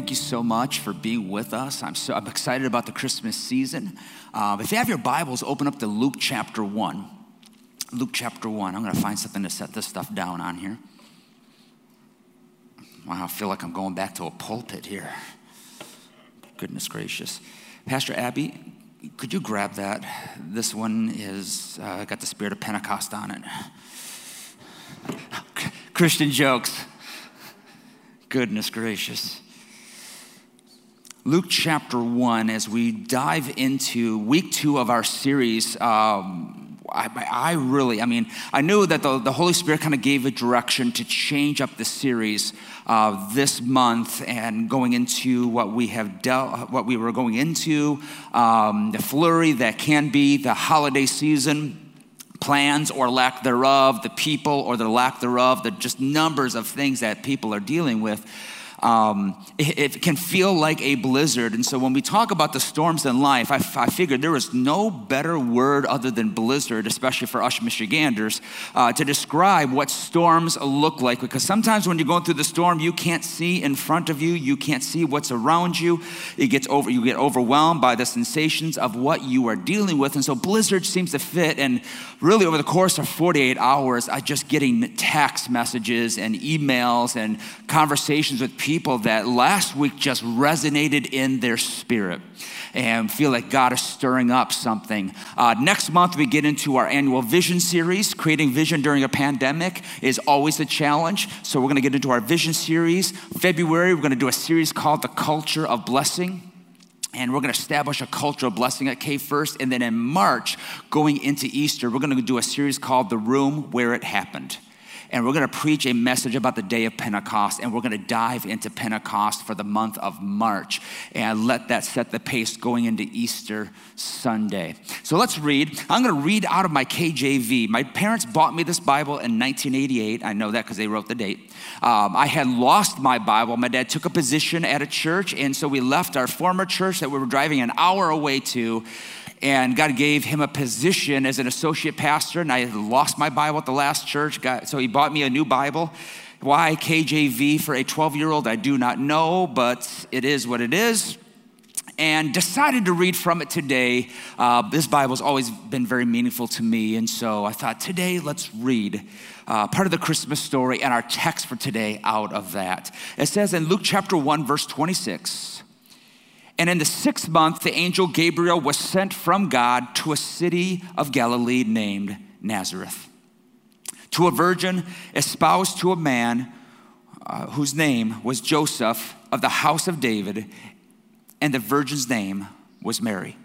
thank you so much for being with us. I'm so I'm excited about the Christmas season. Uh, if you have your Bibles, open up to Luke chapter one. Luke chapter one. I'm going to find something to set this stuff down on here. Wow, I feel like I'm going back to a pulpit here. Goodness gracious, Pastor Abby, could you grab that? This one is uh, got the spirit of Pentecost on it. Christian jokes. Goodness gracious. Luke chapter 1, as we dive into week two of our series, um, I, I, really, I mean, I knew that the, the Holy Spirit kind of gave a direction to change up the series uh, this month and going into what we have dealt, what we were going into, um, the flurry that can be the holiday season plans or lack thereof, the people or the lack thereof, the just numbers of things that people are dealing with um, it, it, can feel like a blizzard. And so when we talk about the storms in life, I, I figured there was no better word other than blizzard, especially for us Michiganders, uh, to describe what storms look like. Because sometimes when you're going through the storm, you can't see in front of you, you can't see what's around you. It gets over, you get overwhelmed by the sensations of what you are dealing with. And so blizzard seems to fit. And really, over the course of 48 hours, I just getting text messages and emails and conversations with people people that last week just resonated in their spirit and feel like God is stirring up something. Uh, next month, we get into our annual vision series. Creating vision during a pandemic is always a challenge. So, we're going to get into our vision series. February, we're going to do a series called The Culture of Blessing. And we're going to establish a culture of blessing at K First. And then in March, going into Easter, we're going to do a series called The Room Where It Happened and we're going to preach a message about the day of Pentecost, and we're going to dive into Pentecost for the month of March and let that set the pace going into Easter Sunday. So let's read. I'm going to read out of my KJV. My parents bought me this Bible in 1988. I know that because they wrote the date. Um, I had lost my Bible. My dad took a position at a church, and so we left our former church that we were driving an hour away to and God gave him a position as an associate pastor. And I lost my Bible at the last church, so he bought me a new Bible. Why KJV for a 12 year old, I do not know, but it is what it is. And decided to read from it today. Uh, this Bible's always been very meaningful to me, and so I thought today let's read uh, part of the Christmas story and our text for today out of that. It says in Luke chapter 1, verse 26. And in the sixth month, the angel Gabriel was sent from God to a city of Galilee named Nazareth, to a virgin espoused to a man uh, whose name was Joseph of the house of David, and the virgin's name was Mary.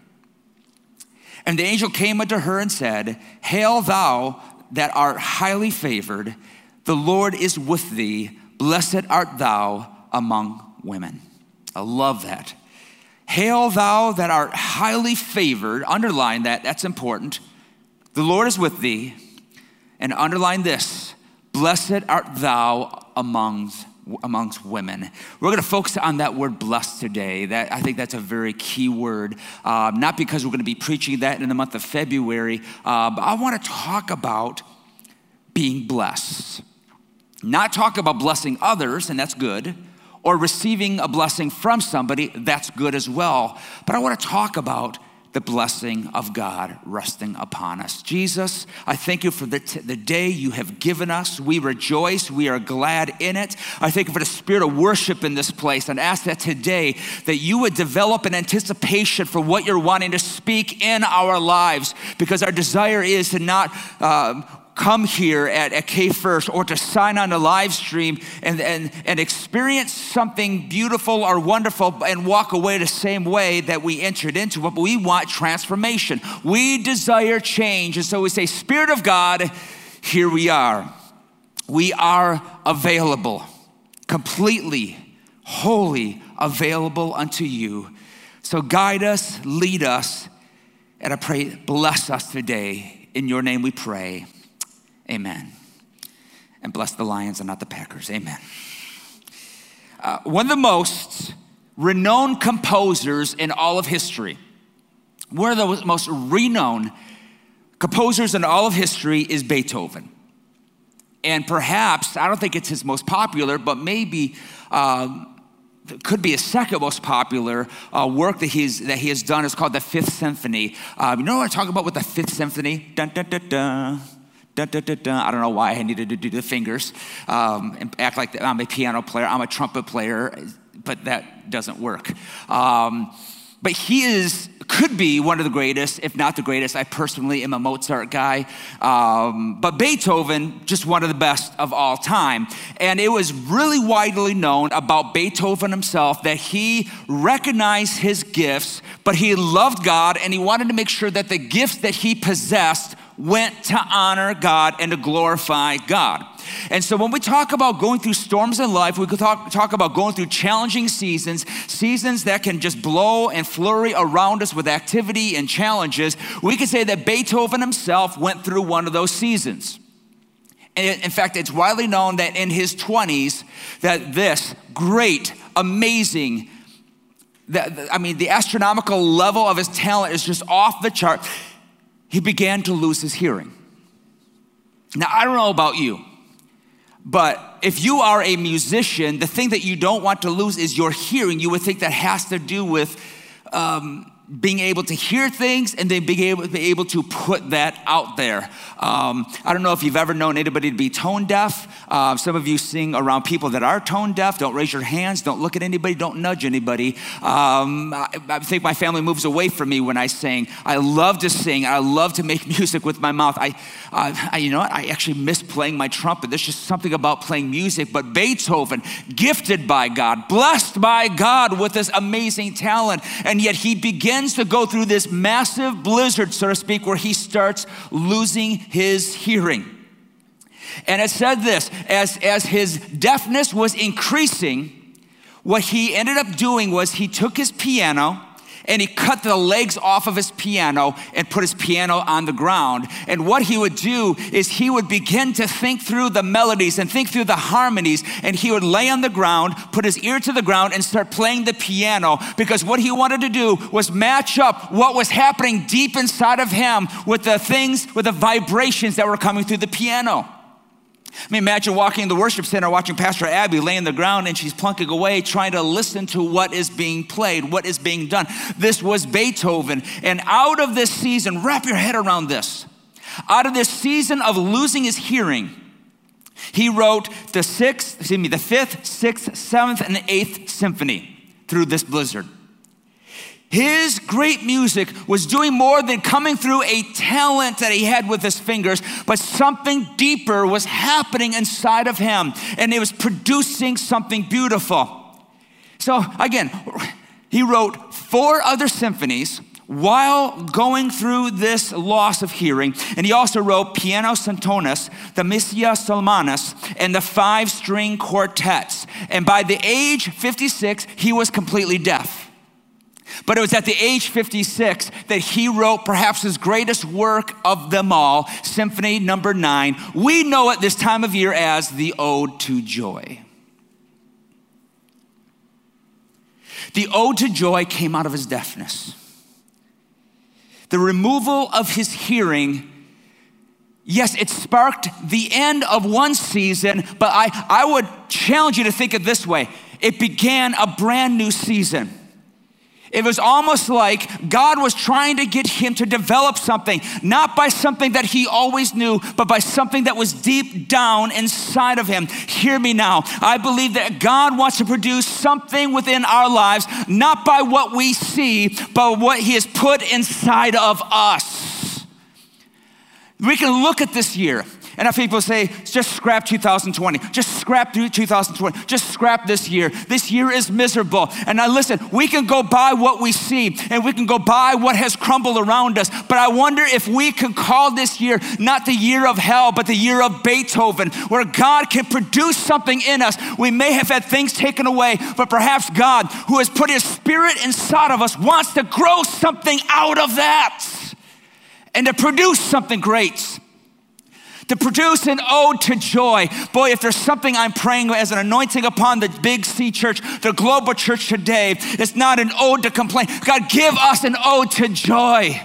And the angel came unto her and said, Hail, thou that art highly favored, the Lord is with thee, blessed art thou among women. I love that. Hail, thou that art highly favored. Underline that, that's important. The Lord is with thee. And underline this Blessed art thou amongst amongst women. We're going to focus on that word blessed today. That I think that's a very key word. Um, not because we're going to be preaching that in the month of February, uh, but I want to talk about being blessed. Not talk about blessing others, and that's good or receiving a blessing from somebody, that's good as well. But I want to talk about the blessing of God resting upon us. Jesus, I thank you for the, t- the day you have given us. We rejoice. We are glad in it. I thank you for the spirit of worship in this place and ask that today that you would develop an anticipation for what you're wanting to speak in our lives because our desire is to not um, come here at, at K First or to sign on a live stream and, and, and experience something beautiful or wonderful and walk away the same way that we entered into it. But we want transformation. We desire change. And so we say, Spirit of God, here we are. We are available, completely, wholly available unto you. So guide us, lead us, and I pray, bless us today. In your name we pray. Amen. And bless the Lions and not the Packers. Amen. Uh, one of the most renowned composers in all of history, one of the most renowned composers in all of history is Beethoven. And perhaps, I don't think it's his most popular, but maybe um, could be his second most popular uh, work that, he's, that he has done is called the Fifth Symphony. Um, you know what I'm talking about with the Fifth Symphony? Dun dun, dun, dun, dun. Dun, dun, I don't know why I needed to do the fingers um, and act like I'm a piano player, I'm a trumpet player, but that doesn't work. Um, but he is could be one of the greatest, if not the greatest. I personally am a Mozart guy, um, but Beethoven, just one of the best of all time. And it was really widely known about Beethoven himself that he recognized his gifts, but he loved God and he wanted to make sure that the gifts that he possessed went to honor God and to glorify God. And so when we talk about going through storms in life, we could talk, talk about going through challenging seasons, seasons that can just blow and flurry around us with activity and challenges. We could say that Beethoven himself went through one of those seasons. In fact, it's widely known that in his 20s, that this great, amazing, I mean, the astronomical level of his talent is just off the chart he began to lose his hearing. Now, I don't know about you, but if you are a musician, the thing that you don't want to lose is your hearing. You would think that has to do with um, being able to hear things and then being able, be able to put that out there. Um, I don't know if you've ever known anybody to be tone deaf. Uh, some of you sing around people that are tone deaf. Don't raise your hands. Don't look at anybody. Don't nudge anybody. Um, I, I, think my family moves away from me when I sing. I love to sing. I love to make music with my mouth. I, uh, I, you know what? I actually miss playing my trumpet. There's just something about playing music. But Beethoven, gifted by God, blessed by God with this amazing talent, and yet he began begins to go through this massive blizzard, so to speak, where he starts losing his hearing. And it said this as, as his deafness was increasing, what he ended up doing was he took his piano and he cut the legs off of his piano and put his piano on the ground. And what he would do is he would begin to think through the melodies and think through the harmonies, and he would lay on the ground, put his ear to the ground, and start playing the piano because what he wanted to do was match up what was happening deep inside of him with the things, with the vibrations that were coming through the piano. I mean, imagine walking in the worship center, watching Pastor Abby lay on the ground and she's plunking away, trying to listen to what is being played, what is being done. This was Beethoven. And out of this season, wrap your head around this. Out of this season of losing his hearing, he wrote the sixth, excuse me, the fifth, sixth, seventh, and eighth symphony through this blizzard. His great music was doing more than coming through a talent that he had with his fingers, but something deeper was happening inside of him, and it was producing something beautiful. So, again, he wrote four other symphonies while going through this loss of hearing, and he also wrote Piano Cantones, the Missa Solemnis, and the five string quartets. And by the age 56, he was completely deaf. But it was at the age 56 that he wrote perhaps his greatest work of them all, Symphony Number Nine. We know it this time of year as the Ode to Joy. The Ode to Joy came out of his deafness. The removal of his hearing yes, it sparked the end of one season, but I, I would challenge you to think it this way it began a brand new season. It was almost like God was trying to get him to develop something, not by something that he always knew, but by something that was deep down inside of him. Hear me now. I believe that God wants to produce something within our lives, not by what we see, but what he has put inside of us. We can look at this year and if people say, just scrap 2020, just scrap 2020, just scrap this year. This year is miserable. And now listen, we can go by what we see and we can go by what has crumbled around us. But I wonder if we can call this year not the year of hell, but the year of Beethoven, where God can produce something in us. We may have had things taken away, but perhaps God, who has put his spirit inside of us, wants to grow something out of that and to produce something great to produce an ode to joy. Boy, if there's something I'm praying as an anointing upon the big C church, the global church today, it's not an ode to complain. God, give us an ode to joy.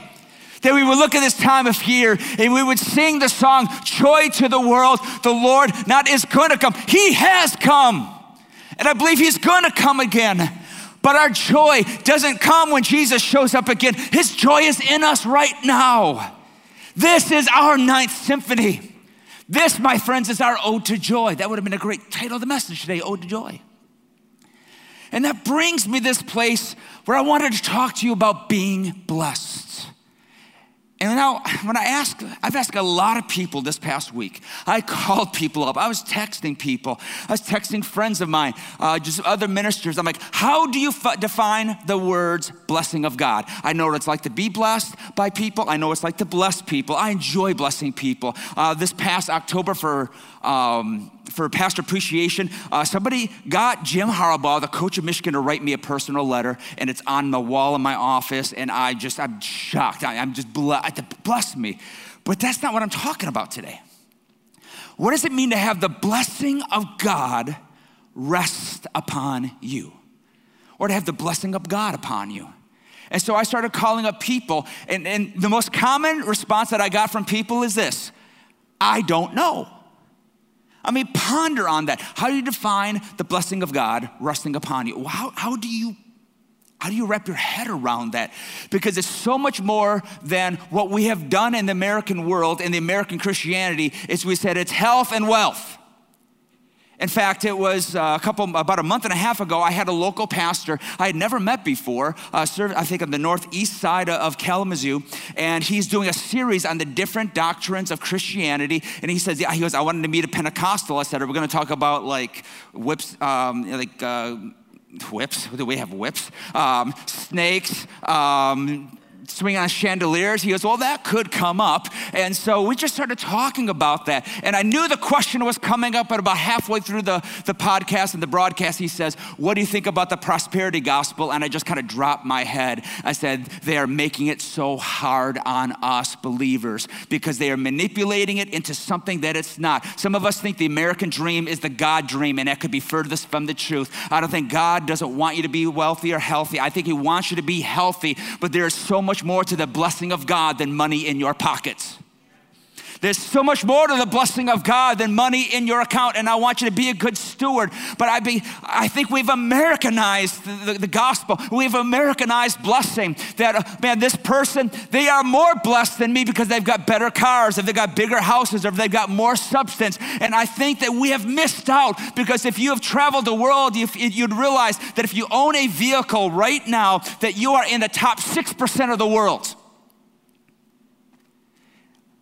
That we would look at this time of year and we would sing the song, Joy to the World, the Lord not is to come, He has come. And I believe he's going to come again. But our joy doesn't come when Jesus shows up again. His joy is in us right now. This is our ninth symphony. This, my friends, is our ode to joy. That would have been a great title of the message today Ode to Joy. And that brings me this place where I wanted to talk to you about being blessed. And now, when I ask, I've asked a lot of people this past week. I called people up. I was texting people. I was texting friends of mine, uh, just other ministers. I'm like, how do you f- define the words blessing of God? I know what it's like to be blessed by people. I know what it's like to bless people. I enjoy blessing people. Uh, this past October for um, for pastor appreciation, uh, somebody got Jim Harbaugh, the coach of Michigan, to write me a personal letter, and it's on the wall in my office, and I just, I'm shocked. I, am just blessed, bless me. But that's not what I'm talking about today. What does it mean to have the blessing of God rest upon you? Or to have the blessing of God upon you? And so I started calling up people, and, and the most common response that I got from people is this I don't know. I mean, ponder on that. How do you define the blessing of God resting upon you? How, how do you how do you wrap your head around that? Because it's so much more than what we have done in the American world in the American Christianity. Is we said it's health and wealth. In fact, it was uh, a couple, about a month and a half ago, I had a local pastor I had never met before, uh, served, I think, on the northeast side of Kalamazoo, and he's doing a series on the different doctrines of Christianity. And he says, yeah, he goes, I wanted to meet a Pentecostal. I said, are we going to talk about like whips, um, like, uh, whips? Do we have whips? Um, snakes, um, swinging on chandeliers. He goes, Well, that could come up. And so we just started talking about that. And I knew the question was coming up, but about halfway through the, the podcast and the broadcast, he says, What do you think about the prosperity gospel? And I just kind of dropped my head. I said, They are making it so hard on us believers because they are manipulating it into something that it's not. Some of us think the American dream is the God dream, and that could be furthest from the truth. I don't think God doesn't want you to be wealthy or healthy. I think He wants you to be healthy, but there is so much more to the blessing of God than money in your pockets. There's so much more to the blessing of God than money in your account, and I want you to be a good steward. But I, be, I think we've Americanized the, the, the gospel. We've Americanized blessing. That, uh, man, this person, they are more blessed than me because they've got better cars, if they've got bigger houses, or if they've got more substance. And I think that we have missed out because if you have traveled the world, you, you'd realize that if you own a vehicle right now, that you are in the top 6% of the world.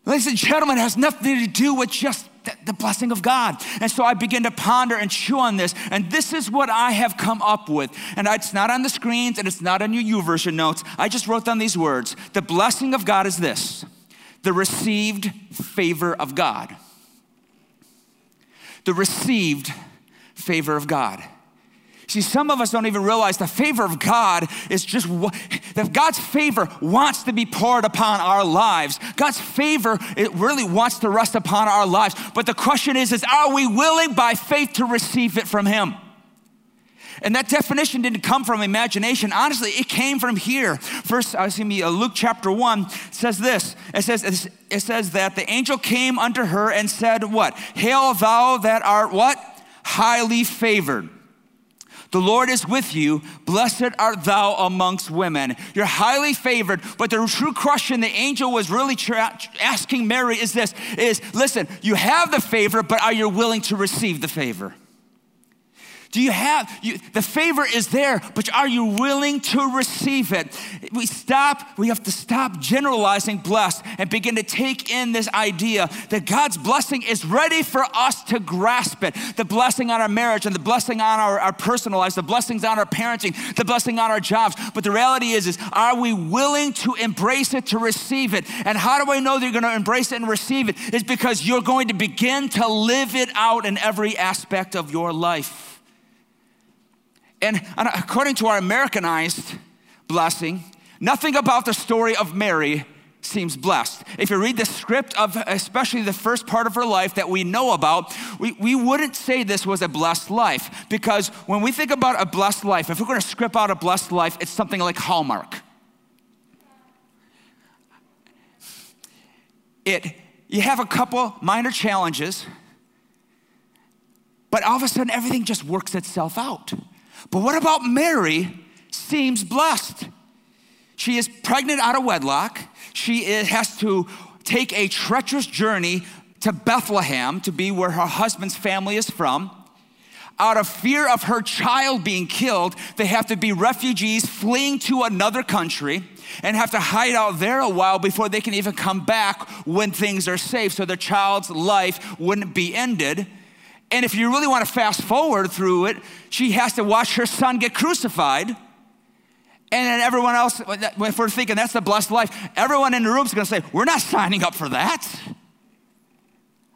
Ladies and gentlemen, it has nothing to do with just the blessing of God. And so I begin to ponder and chew on this. And this is what I have come up with. And it's not on the screens and it's not on your YouVersion notes. I just wrote down these words. The blessing of God is this the received favor of God. The received favor of God. See, some of us don't even realize the favor of God is just that God's favor wants to be poured upon our lives. God's favor, it really wants to rest upon our lives. But the question is, is are we willing by faith to receive it from Him? And that definition didn't come from imagination. Honestly, it came from here. First, uh, excuse me, uh, Luke chapter 1 says this. It says, it says that the angel came unto her and said, What? Hail thou that art what? Highly favored. The Lord is with you. Blessed art thou amongst women. You're highly favored. But the true question the angel was really tra- asking Mary is this is listen, you have the favor, but are you willing to receive the favor? Do you have, you, the favor is there, but are you willing to receive it? We stop, we have to stop generalizing blessed and begin to take in this idea that God's blessing is ready for us to grasp it. The blessing on our marriage and the blessing on our, our personal lives, the blessings on our parenting, the blessing on our jobs. But the reality is, is are we willing to embrace it, to receive it? And how do I know that you're going to embrace it and receive it? Is because you're going to begin to live it out in every aspect of your life. And, according to our Americanized blessing, nothing about the story of Mary seems blessed. If you read the script of especially the first part of her life that we know about, we, we wouldn't say this was a blessed life because when we think about a blessed life, if we're going to script out a blessed life, it's something like Hallmark. It, you have a couple minor challenges But all of a sudden, everything just works itself out. But what about Mary? Seems blessed. She is pregnant out of wedlock. She is, has to take a treacherous journey to Bethlehem to be where her husband's family is from. Out of fear of her child being killed, they have to be refugees fleeing to another country and have to hide out there a while before they can even come back when things are safe so their child's life wouldn't be ended. And if you really want to fast forward through it, she has to watch her son get crucified. And then everyone else, if we're thinking that's the blessed life, everyone in the room is going to say, We're not signing up for that.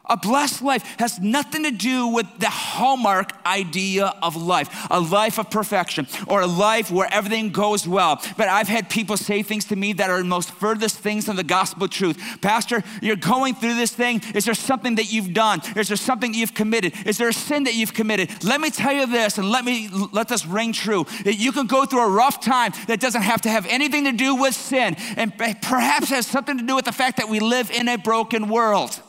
A blessed life has nothing to do with the hallmark idea of life, a life of perfection, or a life where everything goes well. But I've had people say things to me that are the most furthest things from the gospel truth. Pastor, you're going through this thing. Is there something that you've done? Is there something you've committed? Is there a sin that you've committed? Let me tell you this, and let me let this ring true. That you can go through a rough time that doesn't have to have anything to do with sin, and perhaps has something to do with the fact that we live in a broken world.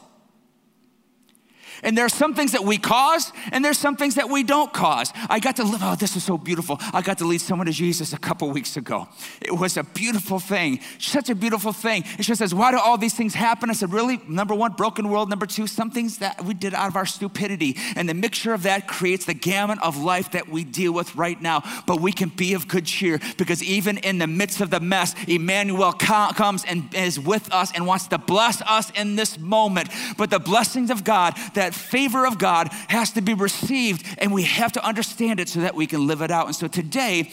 And there are some things that we cause, and there's some things that we don't cause. I got to live, oh, this is so beautiful. I got to lead someone to Jesus a couple weeks ago. It was a beautiful thing, such a beautiful thing. And she says, Why do all these things happen? I said, Really? Number one, broken world. Number two, some things that we did out of our stupidity. And the mixture of that creates the gamut of life that we deal with right now. But we can be of good cheer because even in the midst of the mess, Emmanuel comes and is with us and wants to bless us in this moment. But the blessings of God that favor of God has to be received, and we have to understand it so that we can live it out. And so today,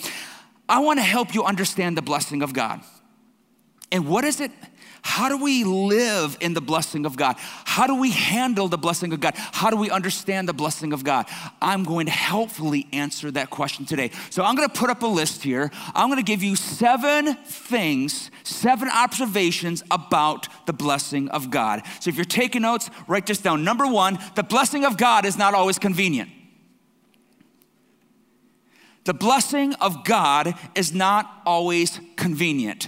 I want to help you understand the blessing of God. And what is it? How do we live in the blessing of God? How do we handle the blessing of God? How do we understand the blessing of God? I'm going to helpfully answer that question today. So I'm going to put up a list here. I'm going to give you seven things, seven observations about the blessing of God. So if you're taking notes, write this down. Number one, the blessing of God is not always convenient. The blessing of God is not always convenient.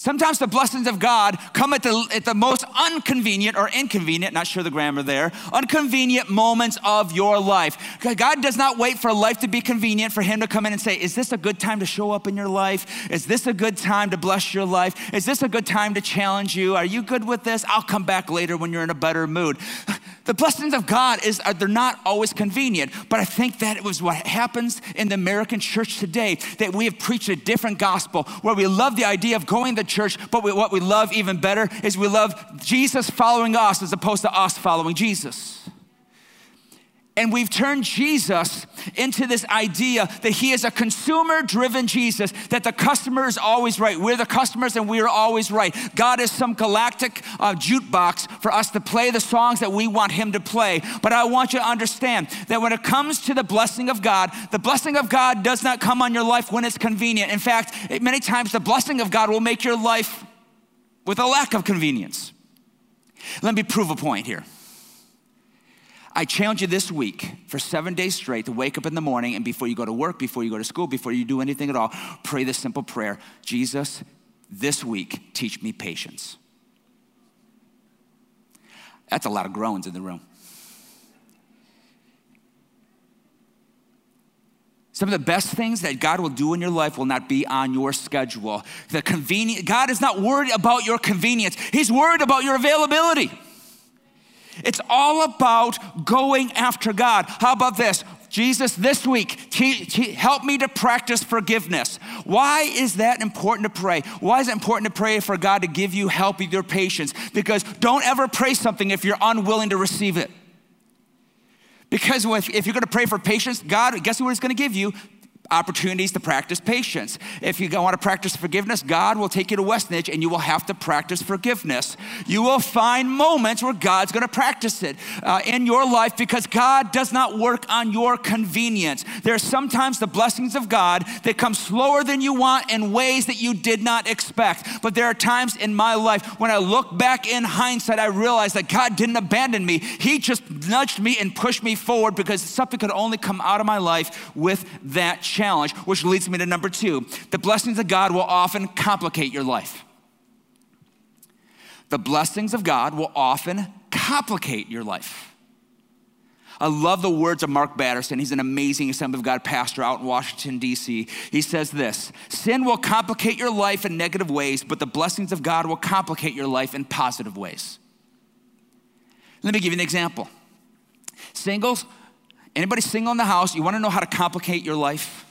Sometimes the blessings of God come at the, at the most inconvenient or inconvenient, not sure the grammar there, inconvenient moments of your life. God does not wait for life to be convenient for Him to come in and say, Is this a good time to show up in your life? Is this a good time to bless your life? Is this a good time to challenge you? Are you good with this? I'll come back later when you're in a better mood. The blessings of God is they're not always convenient, but I think that it was what happens in the American church today that we have preached a different gospel where we love the idea of going to church, but we, what we love even better is we love Jesus following us as opposed to us following Jesus. And we've turned Jesus into this idea that he is a consumer driven Jesus, that the customer is always right. We're the customers and we are always right. God is some galactic uh, jukebox for us to play the songs that we want him to play. But I want you to understand that when it comes to the blessing of God, the blessing of God does not come on your life when it's convenient. In fact, many times the blessing of God will make your life with a lack of convenience. Let me prove a point here. I challenge you this week for seven days straight to wake up in the morning and before you go to work, before you go to school, before you do anything at all, pray this simple prayer Jesus, this week, teach me patience. That's a lot of groans in the room. Some of the best things that God will do in your life will not be on your schedule. The convenient God is not worried about your convenience. He's worried about your availability. It's all about going after God. How about this? Jesus, this week, te- te- help me to practice forgiveness. Why is that important to pray? Why is it important to pray for God to give you help with your patience? Because don't ever pray something if you're unwilling to receive it. Because if you're gonna pray for patience, God, guess what He's gonna give you? Opportunities to practice patience. If you want to practice forgiveness, God will take you to Westnedge and you will have to practice forgiveness. You will find moments where God's going to practice it uh, in your life because God does not work on your convenience. There are sometimes the blessings of God that come slower than you want in ways that you did not expect. But there are times in my life when I look back in hindsight, I realize that God didn't abandon me. He just nudged me and pushed me forward because something could only come out of my life with that challenge, which leads me to number two. The blessings of God will often complicate your life. The blessings of God will often complicate your life. I love the words of Mark Batterson. He's an amazing Assembly of God pastor out in Washington, D.C. He says this Sin will complicate your life in negative ways, but the blessings of God will complicate your life in positive ways. Let me give you an example. Singles, anybody single in the house, you want to know how to complicate your life?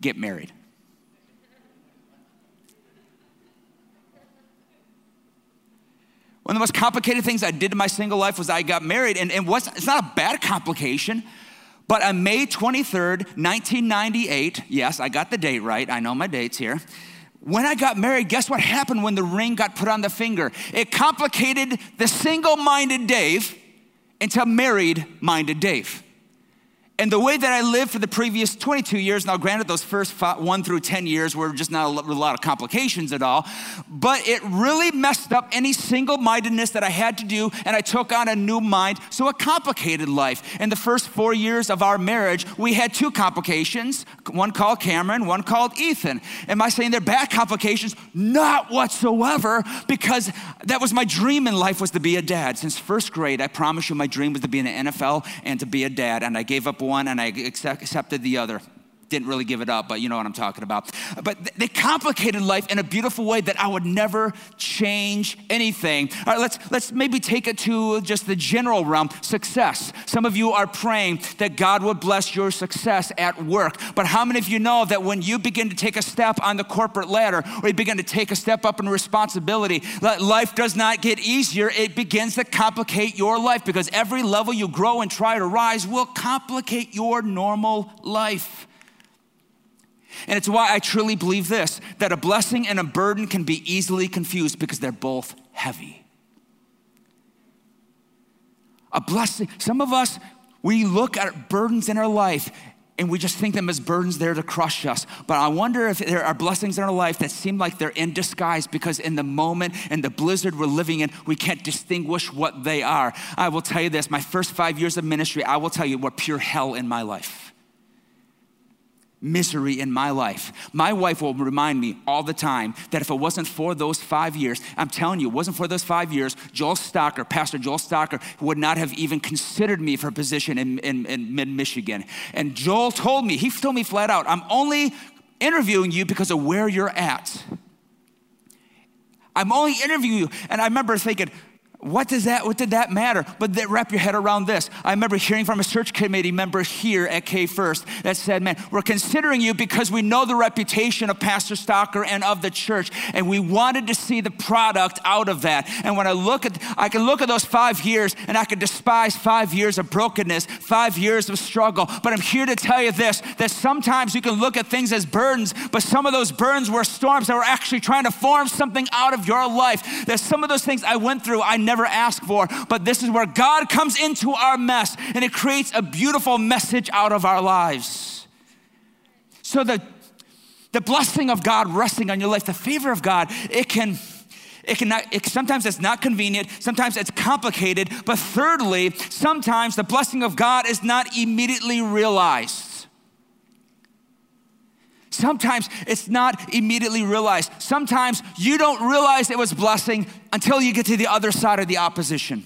Get married. One of the most complicated things I did in my single life was I got married, and, and it's not a bad complication. But on May 23rd, 1998, yes, I got the date right. I know my dates here. When I got married, guess what happened when the ring got put on the finger? It complicated the single minded Dave into married minded Dave. And the way that I lived for the previous 22 years, now granted, those first five, one through 10 years were just not a lot of complications at all, but it really messed up any single mindedness that I had to do, and I took on a new mind, so a complicated life. In the first four years of our marriage, we had two complications one called Cameron, one called Ethan. Am I saying they're bad complications? Not whatsoever, because that was my dream in life was to be a dad. Since first grade, I promise you my dream was to be in the NFL and to be a dad, and I gave up one and I accepted the other didn't really give it up, but you know what I'm talking about. But they complicated life in a beautiful way that I would never change anything. All right, let's, let's maybe take it to just the general realm success. Some of you are praying that God would bless your success at work. But how many of you know that when you begin to take a step on the corporate ladder or you begin to take a step up in responsibility, life does not get easier, it begins to complicate your life because every level you grow and try to rise will complicate your normal life. And it's why I truly believe this that a blessing and a burden can be easily confused because they're both heavy. A blessing, some of us, we look at burdens in our life and we just think them as burdens there to crush us. But I wonder if there are blessings in our life that seem like they're in disguise because in the moment and the blizzard we're living in, we can't distinguish what they are. I will tell you this my first five years of ministry, I will tell you, were pure hell in my life misery in my life. My wife will remind me all the time that if it wasn't for those five years, I'm telling you, it wasn't for those five years, Joel Stocker, Pastor Joel Stocker, would not have even considered me for a position in, in, in mid Michigan. And Joel told me, he told me flat out, I'm only interviewing you because of where you're at. I'm only interviewing you. And I remember thinking, what does that, what did that matter? But wrap your head around this. I remember hearing from a search committee member here at K First that said, man, we're considering you because we know the reputation of Pastor Stocker and of the church, and we wanted to see the product out of that. And when I look at, I can look at those five years and I can despise five years of brokenness, five years of struggle. But I'm here to tell you this, that sometimes you can look at things as burdens, but some of those burdens were storms that were actually trying to form something out of your life. That some of those things I went through, I never asked for. But this is where God comes into our mess and it creates a beautiful message out of our lives. So the, the blessing of God resting on your life, the favor of God, it can. It can not, it, sometimes it's not convenient, sometimes it's complicated, but thirdly, sometimes the blessing of God is not immediately realized. Sometimes it's not immediately realized. Sometimes you don't realize it was blessing until you get to the other side of the opposition.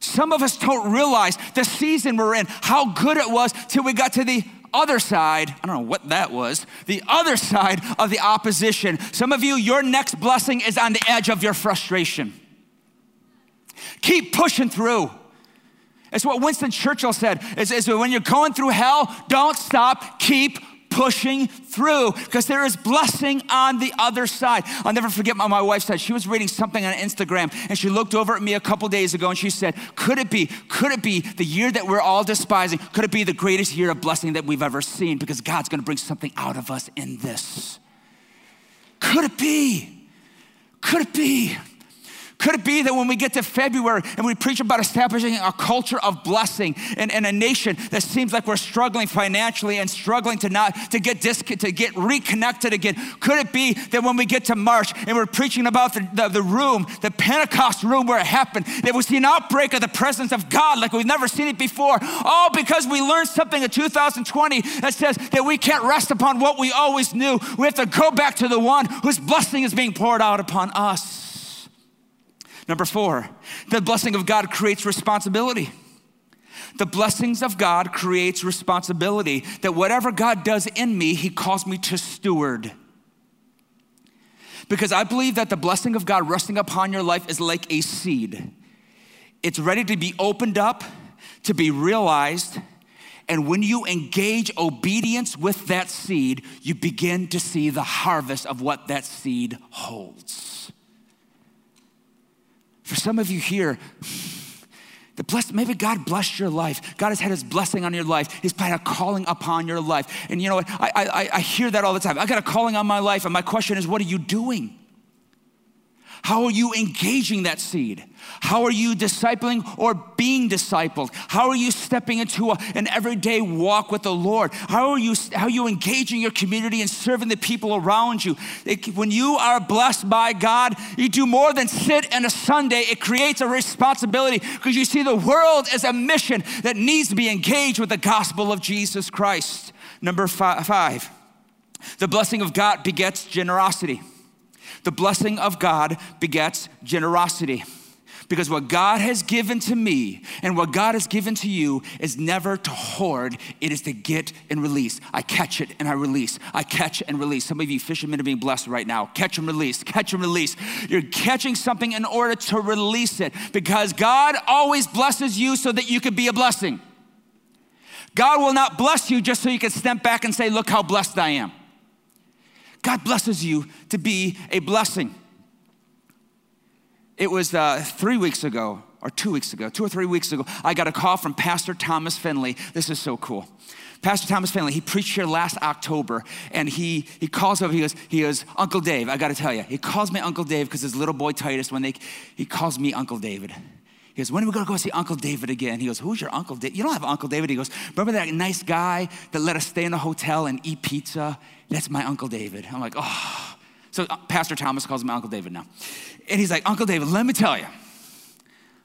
Some of us don't realize the season we're in, how good it was till we got to the other side. I don't know what that was. The other side of the opposition. Some of you, your next blessing is on the edge of your frustration. Keep pushing through. It's what Winston Churchill said is, is when you're going through hell, don't stop, keep pushing through because there is blessing on the other side. I'll never forget what my wife said. She was reading something on Instagram and she looked over at me a couple days ago and she said, Could it be, could it be the year that we're all despising? Could it be the greatest year of blessing that we've ever seen? Because God's gonna bring something out of us in this. Could it be? Could it be? Could it be that when we get to February and we preach about establishing a culture of blessing in, in a nation that seems like we're struggling financially and struggling to not to get dis, to get reconnected again? Could it be that when we get to March and we're preaching about the, the, the room, the Pentecost room where it happened, that we see an outbreak of the presence of God like we've never seen it before? All because we learned something in 2020 that says that we can't rest upon what we always knew. We have to go back to the one whose blessing is being poured out upon us. Number four, the blessing of God creates responsibility. The blessings of God creates responsibility that whatever God does in me, he calls me to steward. Because I believe that the blessing of God resting upon your life is like a seed. It's ready to be opened up, to be realized, and when you engage obedience with that seed, you begin to see the harvest of what that seed holds. For some of you here, the bless, maybe God blessed your life. God has had his blessing on your life. He's had a calling upon your life. And you know what? I, I, I hear that all the time. I got a calling on my life, and my question is, what are you doing? How are you engaging that seed? How are you discipling or being discipled? How are you stepping into a, an everyday walk with the Lord? How are you how are you engaging your community and serving the people around you? It, when you are blessed by God, you do more than sit in a Sunday. It creates a responsibility because you see the world as a mission that needs to be engaged with the gospel of Jesus Christ. Number five, the blessing of God begets generosity. The blessing of God begets generosity. Because what God has given to me and what God has given to you is never to hoard, it is to get and release. I catch it and I release. I catch and release. Some of you fishermen are being blessed right now. Catch and release, catch and release. You're catching something in order to release it because God always blesses you so that you can be a blessing. God will not bless you just so you can step back and say, Look how blessed I am. God blesses you to be a blessing. It was uh, three weeks ago, or two weeks ago, two or three weeks ago, I got a call from Pastor Thomas Finley. This is so cool. Pastor Thomas Finley, he preached here last October, and he, he calls over, he goes, he goes, Uncle Dave, I gotta tell you, he calls me Uncle Dave because his little boy Titus, when they, he calls me Uncle David. He goes, when are we gonna go see Uncle David again? He goes, who's your Uncle David? You don't have Uncle David. He goes, remember that nice guy that let us stay in the hotel and eat pizza? That's my Uncle David. I'm like, oh. So uh, Pastor Thomas calls him Uncle David now. And he's like, Uncle David, let me tell you.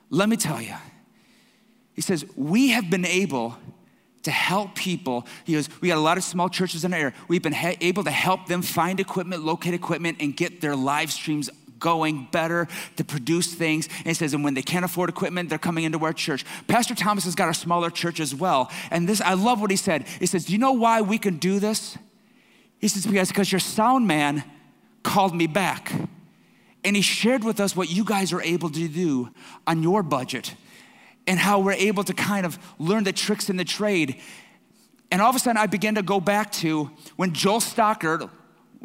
Let me tell you. He says, we have been able to help people. He goes, we got a lot of small churches in our area. We've been ha- able to help them find equipment, locate equipment, and get their live streams going better to produce things. And he says, and when they can't afford equipment, they're coming into our church. Pastor Thomas has got a smaller church as well. And this, I love what he said. He says, Do you know why we can do this? He says, Because, because your sound man called me back. And he shared with us what you guys are able to do on your budget and how we're able to kind of learn the tricks in the trade. And all of a sudden, I began to go back to when Joel Stocker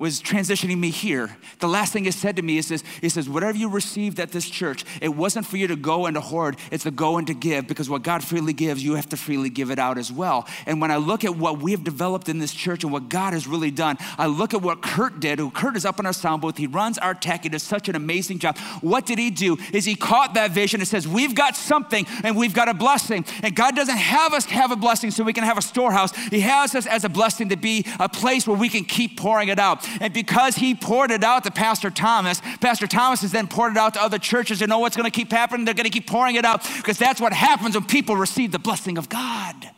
was transitioning me here, the last thing he said to me is this, he says, whatever you received at this church, it wasn't for you to go and to hoard, it's to go and to give, because what God freely gives, you have to freely give it out as well. And when I look at what we have developed in this church and what God has really done, I look at what Kurt did, who Kurt is up in our sound booth, he runs our tech, he does such an amazing job. What did he do? Is he caught that vision and says, we've got something and we've got a blessing. And God doesn't have us have a blessing so we can have a storehouse. He has us as a blessing to be a place where we can keep pouring it out. And because he poured it out to Pastor Thomas, Pastor Thomas has then poured it out to other churches. You know what's going to keep happening? They're going to keep pouring it out because that's what happens when people receive the blessing of God.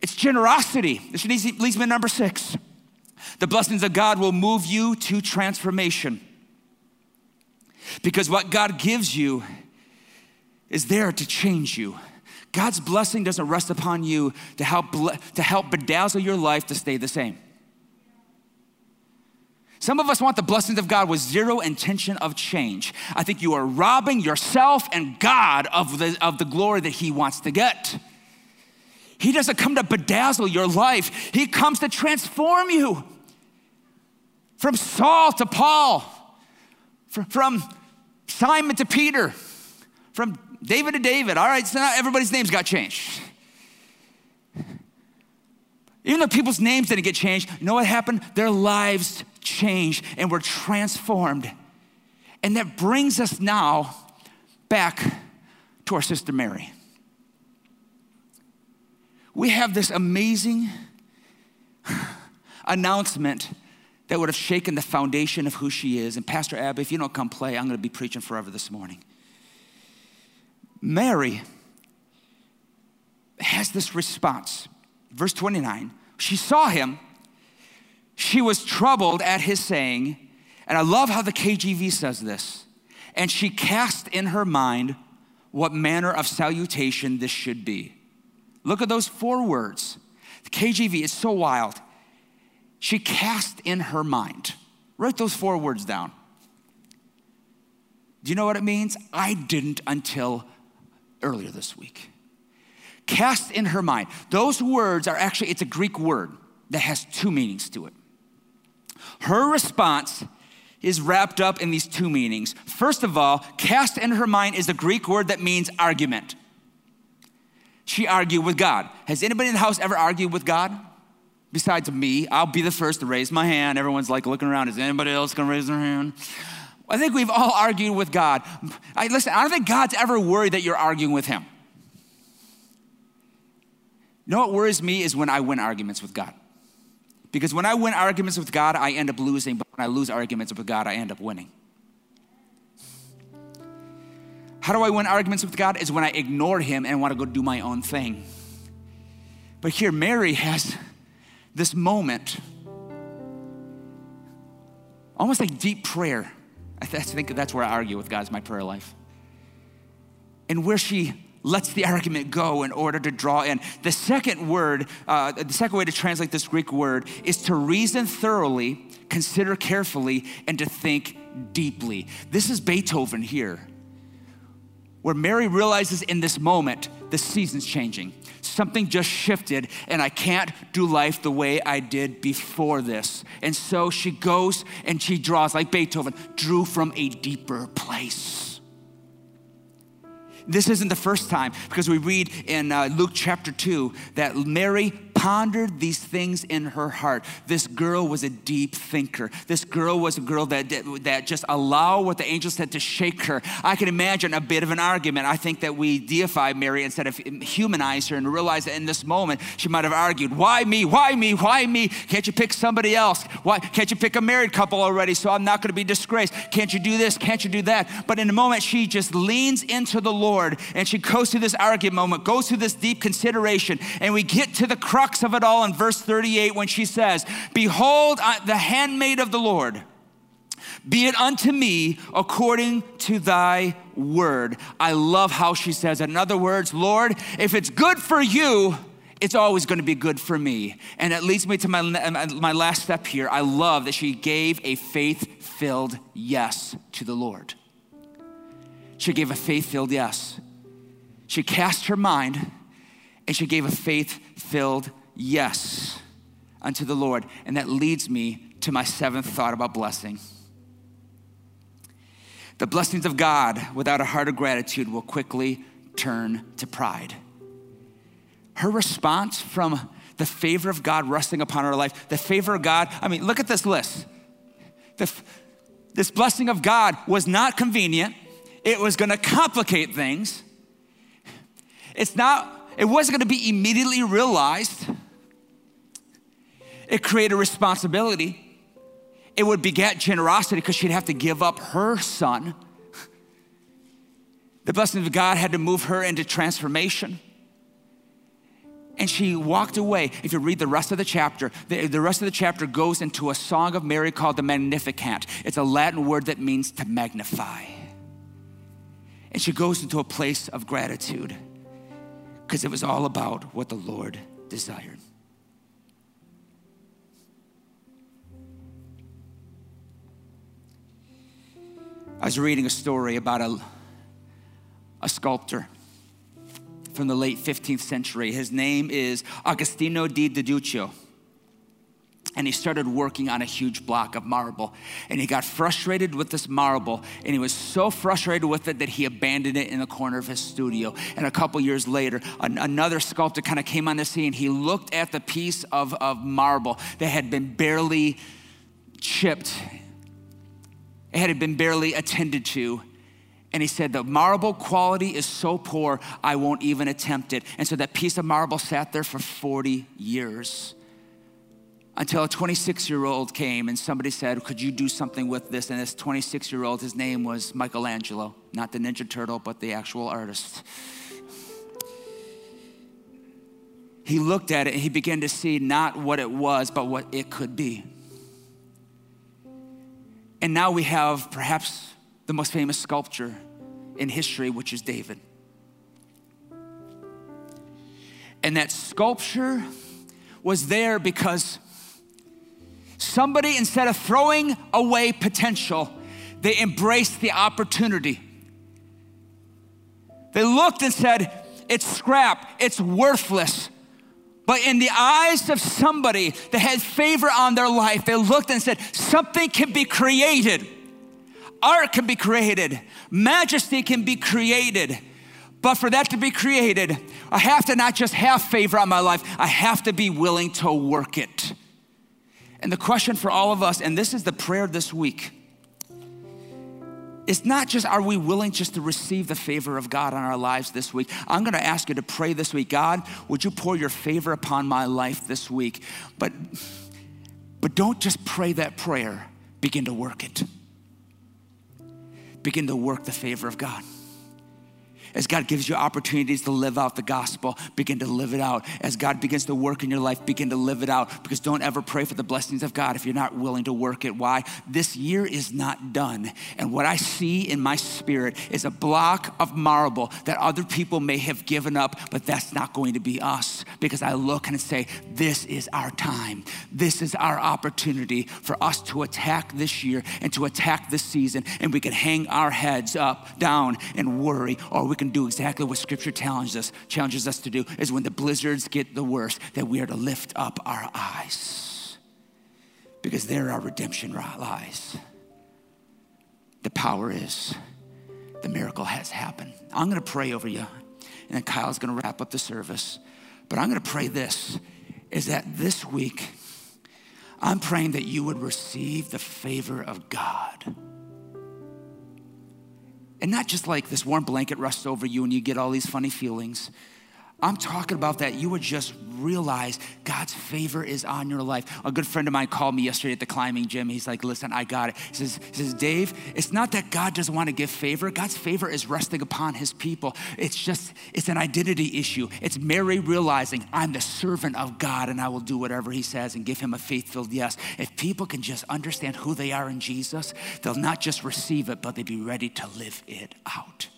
It's generosity. This leads me to number six. The blessings of God will move you to transformation. Because what God gives you is there to change you. God's blessing doesn't rest upon you to help, to help bedazzle your life to stay the same. Some of us want the blessings of God with zero intention of change. I think you are robbing yourself and God of the, of the glory that He wants to get. He doesn't come to bedazzle your life, He comes to transform you. From Saul to Paul, from Simon to Peter, from David to David. All right, so now everybody's names got changed. Even though people's names didn't get changed, you know what happened? Their lives changed and we're transformed. And that brings us now back to our sister Mary. We have this amazing announcement that would have shaken the foundation of who she is. And Pastor Abby, if you don't come play, I'm going to be preaching forever this morning. Mary has this response verse 29, she saw him. She was troubled at his saying, and I love how the KJV says this. and she cast in her mind what manner of salutation this should be. Look at those four words. The KJV is so wild. She cast in her mind. Write those four words down. Do you know what it means? I didn't until earlier this week. Cast in her mind. Those words are actually, it's a Greek word that has two meanings to it. Her response is wrapped up in these two meanings. First of all, cast in her mind is a Greek word that means argument. She argued with God. Has anybody in the house ever argued with God? Besides me, I'll be the first to raise my hand. Everyone's like looking around. Is anybody else gonna raise their hand? I think we've all argued with God. I, listen, I don't think God's ever worried that you're arguing with Him. You know what worries me is when I win arguments with God. Because when I win arguments with God, I end up losing, but when I lose arguments with God, I end up winning. How do I win arguments with God? Is when I ignore Him and want to go do my own thing. But here, Mary has this moment, almost like deep prayer. I think that's where I argue with God, is my prayer life. And where she lets the argument go in order to draw in. The second word, uh, the second way to translate this Greek word is to reason thoroughly, consider carefully, and to think deeply. This is Beethoven here, where Mary realizes in this moment the season's changing. Something just shifted, and I can't do life the way I did before this. And so she goes and she draws, like Beethoven, drew from a deeper place. This isn't the first time because we read in uh, Luke chapter 2 that Mary pondered these things in her heart. This girl was a deep thinker. This girl was a girl that, that just allowed what the angel said to shake her. I can imagine a bit of an argument. I think that we deify Mary instead of humanize her and realize that in this moment she might have argued, Why me? Why me? Why me? Can't you pick somebody else? Why can't you pick a married couple already so I'm not going to be disgraced? Can't you do this? Can't you do that? But in a moment, she just leans into the Lord and she goes through this argument moment, goes through this deep consideration, and we get to the crux crux of it all in verse 38 when she says, Behold, the handmaid of the Lord. Be it unto me according to thy word. I love how she says it. In other words, Lord, if it's good for you, it's always going to be good for me. And it leads me to my, my last step here. I love that she gave a faith filled yes to the Lord. She gave a faith filled yes. She cast her mind and she gave a faith filled yes unto the Lord. And that leads me to my seventh thought about blessing. The blessings of God without a heart of gratitude will quickly turn to pride. Her response from the favor of God resting upon her life, the favor of God, I mean, look at this list. The, this blessing of God was not convenient, it was gonna complicate things. It's not, it wasn't gonna be immediately realized. It created responsibility. It would beget generosity because she'd have to give up her son. The blessing of God had to move her into transformation. And she walked away. If you read the rest of the chapter, the, the, rest of the chapter goes into a song of Mary called the Magnificat. It's a Latin word that means to magnify. And she goes into a place of gratitude because it was all about what the Lord desired. I was reading a story about a, a sculptor from the late 15th century. His name is Agostino di Duccio. And he started working on a huge block of marble. And he got frustrated with this marble. And he was so frustrated with it that he abandoned it in the corner of his studio. And a couple years later, an, another sculptor kind of came on the scene. He looked at the piece of, of marble that had been barely chipped it had been barely attended to. And he said, The marble quality is so poor, I won't even attempt it. And so that piece of marble sat there for 40 years until a 26 year old came and somebody said, Could you do something with this? And this 26 year old, his name was Michelangelo, not the Ninja Turtle, but the actual artist. He looked at it and he began to see not what it was, but what it could be. And now we have perhaps the most famous sculpture in history, which is David. And that sculpture was there because somebody, instead of throwing away potential, they embraced the opportunity. They looked and said, It's scrap, it's worthless. But in the eyes of somebody that had favor on their life, they looked and said, Something can be created. Art can be created. Majesty can be created. But for that to be created, I have to not just have favor on my life, I have to be willing to work it. And the question for all of us, and this is the prayer this week, it's not just are we willing just to receive the favor of God on our lives this week. I'm going to ask you to pray this week. God, would you pour your favor upon my life this week? But but don't just pray that prayer, begin to work it. Begin to work the favor of God. As God gives you opportunities to live out the gospel, begin to live it out. As God begins to work in your life, begin to live it out. Because don't ever pray for the blessings of God if you're not willing to work it. Why? This year is not done. And what I see in my spirit is a block of marble that other people may have given up, but that's not going to be us. Because I look and say, this is our time. This is our opportunity for us to attack this year and to attack this season. And we can hang our heads up, down, and worry, or we can can do exactly what Scripture challenges us, challenges us to do is when the blizzards get the worst, that we are to lift up our eyes. Because there our redemption lies. The power is, the miracle has happened. I'm gonna pray over you, and then Kyle's gonna wrap up the service. But I'm gonna pray this is that this week, I'm praying that you would receive the favor of God and not just like this warm blanket rusts over you and you get all these funny feelings. I'm talking about that you would just realize God's favor is on your life. A good friend of mine called me yesterday at the climbing gym. He's like, listen, I got it. He says, he says, Dave, it's not that God doesn't want to give favor. God's favor is resting upon his people. It's just, it's an identity issue. It's Mary realizing I'm the servant of God and I will do whatever he says and give him a faith-filled yes. If people can just understand who they are in Jesus, they'll not just receive it, but they'll be ready to live it out.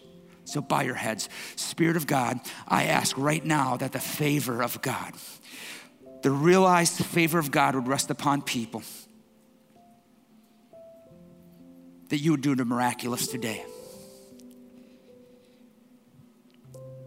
So bow your heads. Spirit of God, I ask right now that the favor of God, the realized favor of God would rest upon people. That you would do the miraculous today.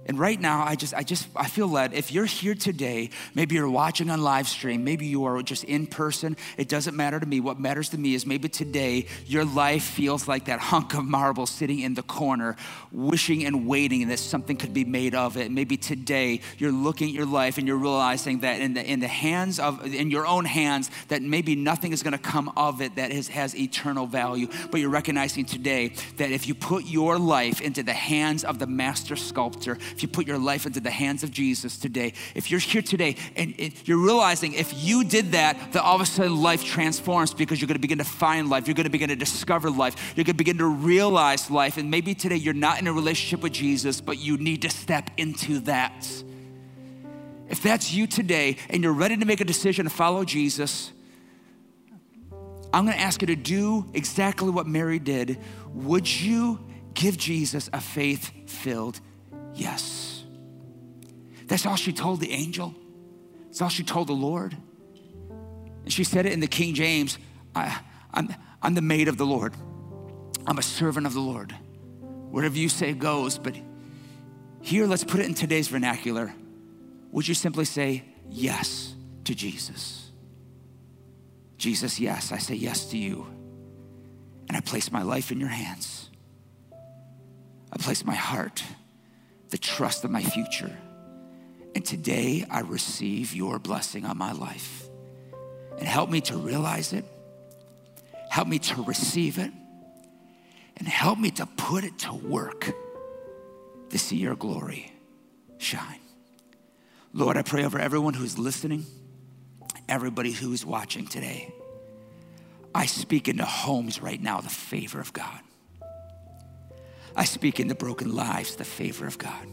And right now, I just, I just, I feel led. If you're here today, maybe you're watching on live stream, maybe you are just in person. It doesn't matter to me. What matters to me is maybe today your life feels like that hunk of marble sitting in the corner, wishing and waiting that something could be made of it. Maybe today you're looking at your life and you're realizing that in the in the hands of in your own hands that maybe nothing is going to come of it that has eternal value. But you're recognizing today that if you put your life into the hands of the master sculptor if you put your life into the hands of Jesus today, if you're here today and you're realizing if you did that, that all of a sudden life transforms because you're going to begin to find life. You're going to begin to discover life. You're going to begin to realize life. And maybe today you're not in a relationship with Jesus, but you need to step into that. If that's you today and you're ready to make a decision to follow Jesus, I'm going to ask you to do exactly what Mary did. Would you give Jesus a faith filled Yes. That's all she told the angel. That's all she told the Lord. And she said it in the King James I, I'm, I'm the maid of the Lord, I'm a servant of the Lord. Whatever you say goes, but here, let's put it in today's vernacular. Would you simply say yes to Jesus? Jesus, yes, I say yes to you. And I place my life in your hands. I place my heart the trust of my future. And today I receive your blessing on my life. And help me to realize it, help me to receive it, and help me to put it to work to see your glory shine. Lord, I pray over everyone who's listening, everybody who's watching today. I speak into homes right now the favor of God. I speak into broken lives the favor of God.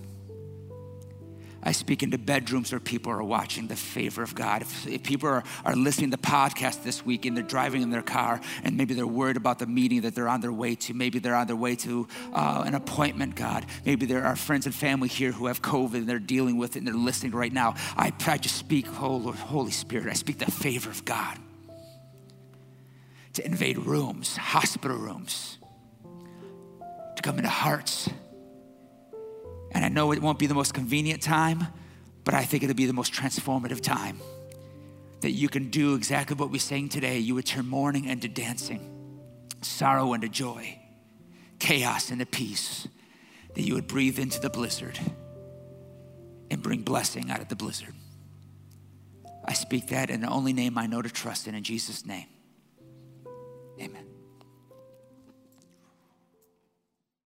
I speak into bedrooms where people are watching the favor of God. If, if people are, are listening to podcasts this week and they're driving in their car and maybe they're worried about the meeting that they're on their way to, maybe they're on their way to uh, an appointment, God. Maybe there are friends and family here who have COVID and they're dealing with it and they're listening right now. I, I just speak, oh Lord, Holy Spirit, I speak the favor of God to invade rooms, hospital rooms, come into hearts and I know it won't be the most convenient time, but I think it'll be the most transformative time. That you can do exactly what we sang today. You would turn mourning into dancing, sorrow into joy, chaos into peace. That you would breathe into the blizzard and bring blessing out of the blizzard. I speak that in the only name I know to trust in, in Jesus' name. Amen.